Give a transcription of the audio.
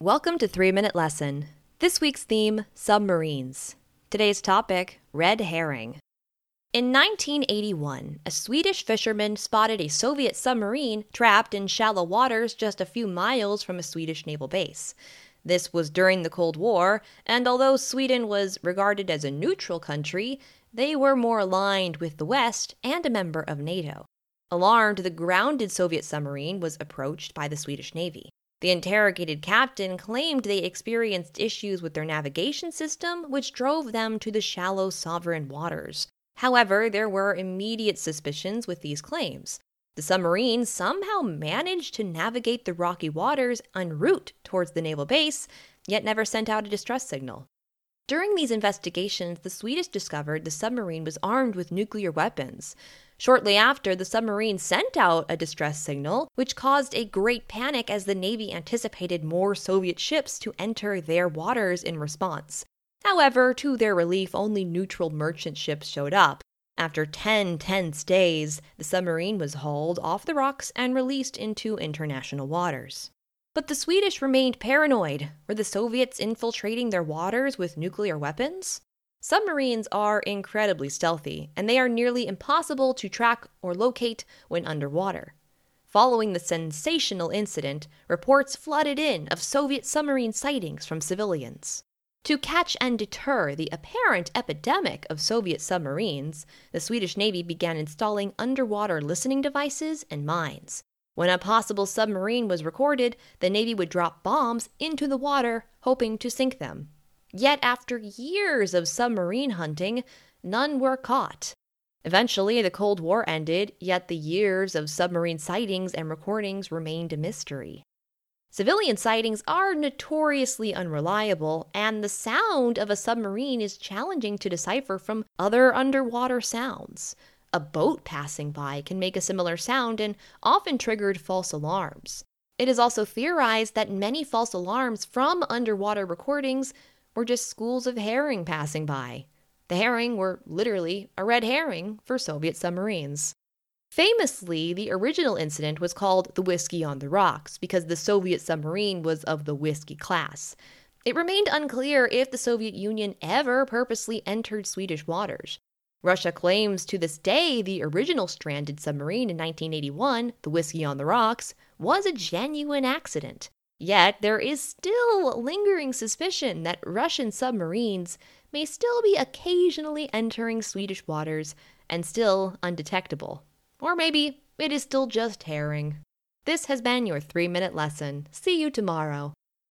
Welcome to 3 Minute Lesson. This week's theme submarines. Today's topic red herring. In 1981, a Swedish fisherman spotted a Soviet submarine trapped in shallow waters just a few miles from a Swedish naval base. This was during the Cold War, and although Sweden was regarded as a neutral country, they were more aligned with the West and a member of NATO. Alarmed, the grounded Soviet submarine was approached by the Swedish Navy. The interrogated captain claimed they experienced issues with their navigation system, which drove them to the shallow sovereign waters. However, there were immediate suspicions with these claims. The submarine somehow managed to navigate the rocky waters en route towards the naval base, yet never sent out a distress signal. During these investigations, the Swedish discovered the submarine was armed with nuclear weapons. Shortly after, the submarine sent out a distress signal, which caused a great panic as the Navy anticipated more Soviet ships to enter their waters in response. However, to their relief, only neutral merchant ships showed up. After 10 tense days, the submarine was hauled off the rocks and released into international waters. But the Swedish remained paranoid. Were the Soviets infiltrating their waters with nuclear weapons? Submarines are incredibly stealthy, and they are nearly impossible to track or locate when underwater. Following the sensational incident, reports flooded in of Soviet submarine sightings from civilians. To catch and deter the apparent epidemic of Soviet submarines, the Swedish Navy began installing underwater listening devices and mines. When a possible submarine was recorded, the Navy would drop bombs into the water, hoping to sink them. Yet, after years of submarine hunting, none were caught. Eventually, the Cold War ended, yet the years of submarine sightings and recordings remained a mystery. Civilian sightings are notoriously unreliable, and the sound of a submarine is challenging to decipher from other underwater sounds. A boat passing by can make a similar sound and often triggered false alarms. It is also theorized that many false alarms from underwater recordings were just schools of herring passing by. The herring were literally a red herring for Soviet submarines. Famously, the original incident was called the Whiskey on the Rocks because the Soviet submarine was of the Whiskey class. It remained unclear if the Soviet Union ever purposely entered Swedish waters. Russia claims to this day the original stranded submarine in 1981, the Whiskey on the Rocks, was a genuine accident. Yet there is still lingering suspicion that Russian submarines may still be occasionally entering Swedish waters and still undetectable. Or maybe it is still just herring. This has been your three minute lesson. See you tomorrow.